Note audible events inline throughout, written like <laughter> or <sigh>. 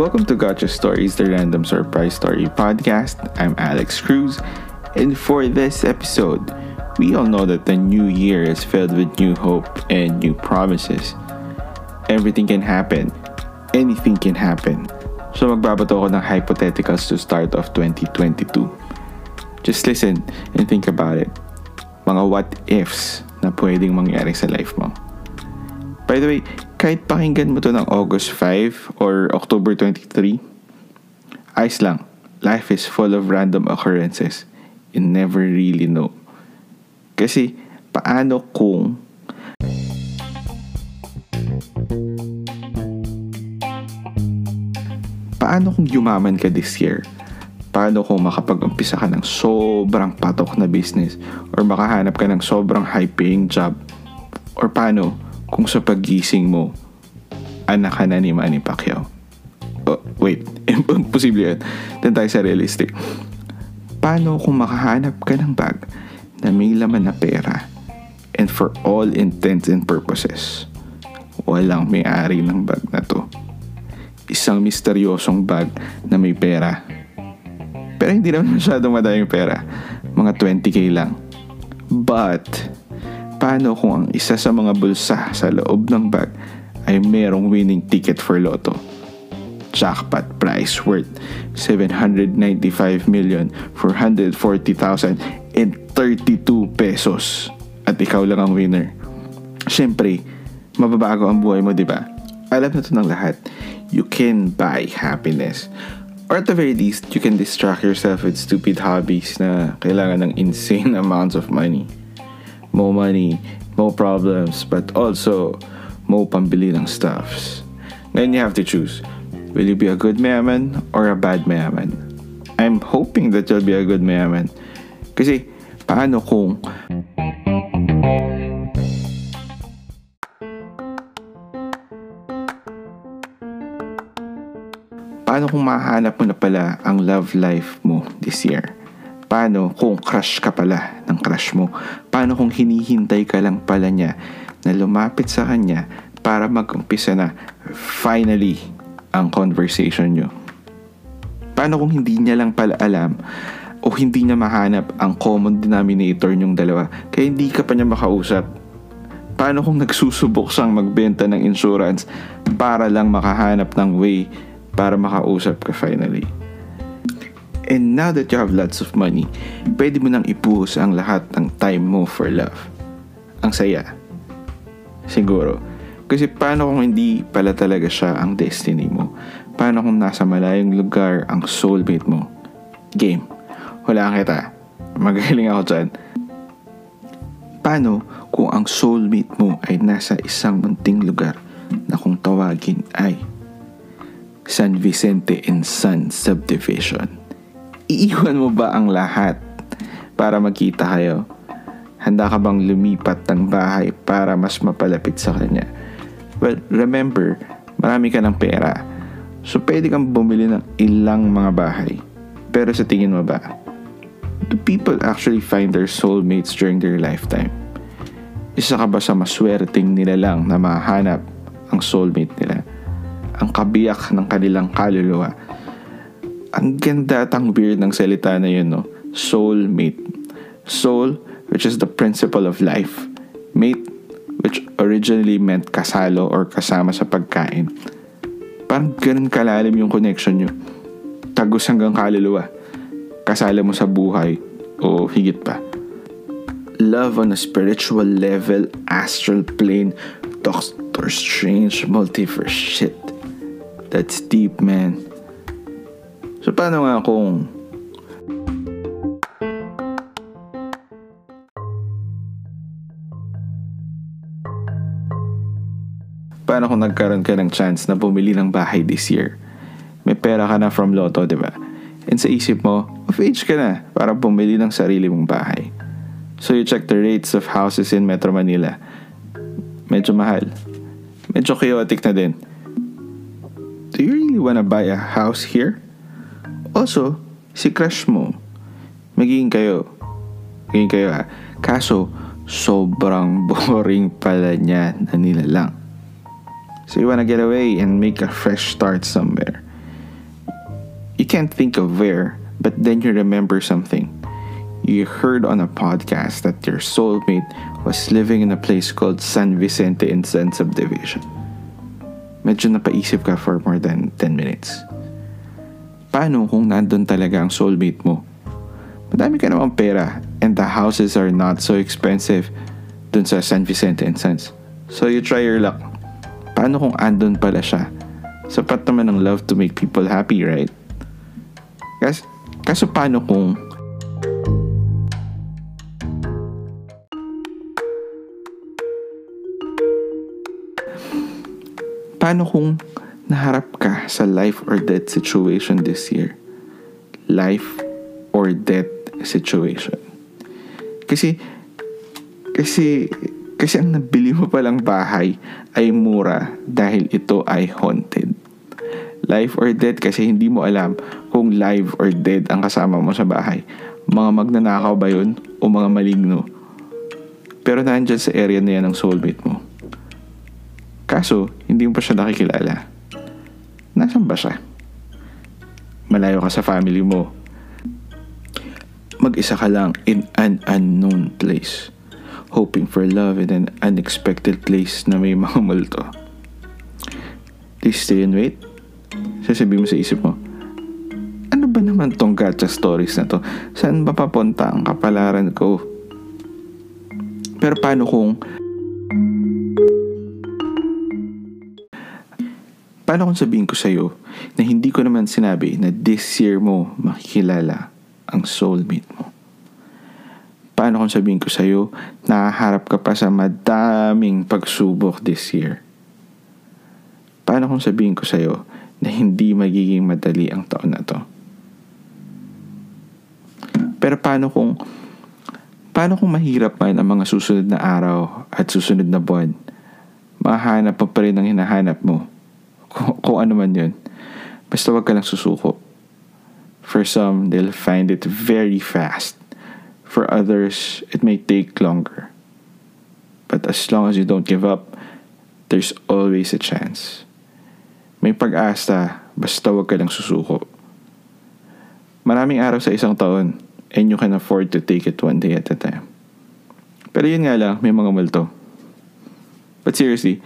Welcome to Gotcha Stories, the Random Surprise Story podcast. I'm Alex Cruz, and for this episode, we all know that the new year is filled with new hope and new promises. Everything can happen, anything can happen. So magbabato ako ng hypotheticals to start of 2022. Just listen and think about it. Mga what ifs na pwedeng mangyari sa life mo. By the way, kahit pakinggan mo to ng August 5 or October 23, ayos lang. Life is full of random occurrences. You never really know. Kasi, paano kung paano kung yumaman ka this year? Paano kung makapag-umpisa ka ng sobrang patok na business? Or makahanap ka ng sobrang high-paying job? Or paano kung sa pagising mo, anak ka na ni Manny Pacquiao? Oh, wait, <laughs> imposible yan. Doon tayo sa realistic. Paano kung makahanap ka ng bag na may laman na pera and for all intents and purposes, walang may-ari ng bag na to? isang misteryosong bag na may pera. Pero hindi naman masyadong madaming pera. Mga 20k lang. But, paano kung ang isa sa mga bulsa sa loob ng bag ay merong winning ticket for Lotto? Jackpot price worth 795 million 440,000 and 32 pesos. At ikaw lang ang winner. Siyempre, mababago ang buhay mo, di ba? Alam na to ng lahat you can buy happiness. Or at the very least, you can distract yourself with stupid hobbies na kailangan ng insane <laughs> amounts of money. More money, more problems, but also more pambili ng stuffs. Then you have to choose. Will you be a good mayaman or a bad mayaman? I'm hoping that you'll be a good mayaman. Kasi, paano kung Paano kung mahanap mo na pala ang love life mo this year? Paano kung crush ka pala ng crush mo? Paano kung hinihintay ka lang pala niya na lumapit sa kanya para mag-umpisa na finally ang conversation nyo? Paano kung hindi niya lang pala alam o hindi niya mahanap ang common denominator nyong dalawa kaya hindi ka pa niya makausap? Paano kung nagsusubok siyang magbenta ng insurance para lang makahanap ng way para makausap ka finally. And now that you have lots of money, pwede mo nang ipuhos ang lahat ng time mo for love. Ang saya. Siguro. Kasi paano kung hindi pala talaga siya ang destiny mo? Paano kung nasa malayong lugar ang soulmate mo? Game. Wala kita. Magaling ako dyan. Paano kung ang soulmate mo ay nasa isang munting lugar na kung tawagin ay San Vicente and San Subdivision. Iiwan mo ba ang lahat para magkita kayo? Handa ka bang lumipat ng bahay para mas mapalapit sa kanya? Well, remember, marami ka ng pera. So, pwede kang bumili ng ilang mga bahay. Pero sa tingin mo ba, do people actually find their soulmates during their lifetime? Isa ka ba sa maswerteng nila lang na mahanap ang soulmate nila? ang kabiyak ng kanilang kaluluwa. Ang ganda at ang weird ng salita na yun, no? Soulmate. Soul, which is the principle of life. Mate, which originally meant kasalo or kasama sa pagkain. Parang ganun kalalim yung connection nyo. Tagos hanggang kaluluwa. Kasala mo sa buhay o higit pa. Love on a spiritual level, astral plane, Doctor Strange, multiverse shit. That's deep, man. So, paano nga kung Paano kung nagkaroon ka ng chance na bumili ng bahay this year? May pera ka na from Lotto, di ba? And sa isip mo, of age ka na para bumili ng sarili mong bahay. So you check the rates of houses in Metro Manila. Medyo mahal. Medyo chaotic na din do you really wanna buy a house here? Also, si crush mo, magiging kayo. Magiging kayo ha. Kaso, sobrang <laughs> boring pala niya na nila lang. So you wanna get away and make a fresh start somewhere. can't think of where, but then you remember something. You heard on a podcast that your soulmate was living in a place called San Vicente in San Subdivision. Medyo napaisip ka for more than 10 minutes. Paano kung nandun talaga ang soulmate mo? Madami ka namang pera and the houses are not so expensive dun sa San Vicente and Sons. So you try your luck. Paano kung andun pala siya? Sapat naman ng love to make people happy, right? Kas, kaso paano kung Paano kung naharap ka sa life or death situation this year? Life or death situation. Kasi, kasi, kasi ang nabili mo palang bahay ay mura dahil ito ay haunted. Life or death kasi hindi mo alam kung live or dead ang kasama mo sa bahay. Mga magnanakaw ba yun o mga maligno? Pero nandyan sa area na yan ang soulmate mo. Kaso, hindi mo pa siya nakikilala. Nasaan ba siya? Malayo ka sa family mo. Mag-isa ka lang in an unknown place. Hoping for love in an unexpected place na may <laughs> mga multo. Please stay and wait. Sasabihin mo sa isip mo, ano ba naman tong gacha stories na to? Saan ba papunta ang kapalaran ko? Pero paano kung Paano kung sabihin ko sa'yo na hindi ko naman sinabi na this year mo makikilala ang soulmate mo? Paano kung sabihin ko sa'yo na harap ka pa sa madaming pagsubok this year? Paano kung sabihin ko sa'yo na hindi magiging madali ang taon na to? Pero paano kung paano kung mahirap man ang mga susunod na araw at susunod na buwan? Mahanap pa pa rin ang hinahanap mo kung, kung ano man yun. Basta wag ka lang susuko. For some, they'll find it very fast. For others, it may take longer. But as long as you don't give up, there's always a chance. May pag-asa, basta wag ka lang susuko. Maraming araw sa isang taon, and you can afford to take it one day at a time. Pero yun nga lang, may mga multo. But seriously,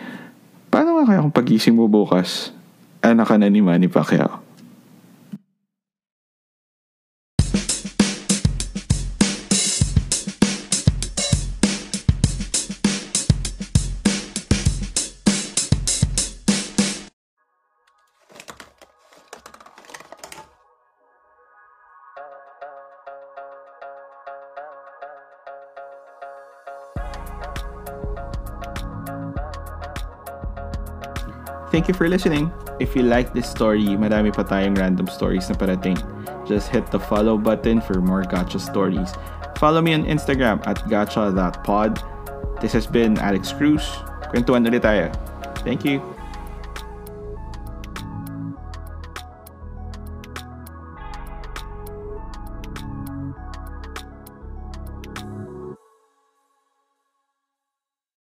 kaya kung pagising mo bukas, anak ka na ni Manny Pacquiao? Thank you for listening. If you like this story, marami pa tayong random stories na parating. Just hit the follow button for more gotcha stories. Follow me on Instagram at gotcha.pod. This has been Alex Cruz. Kwentuhan ulit tayo. Thank you.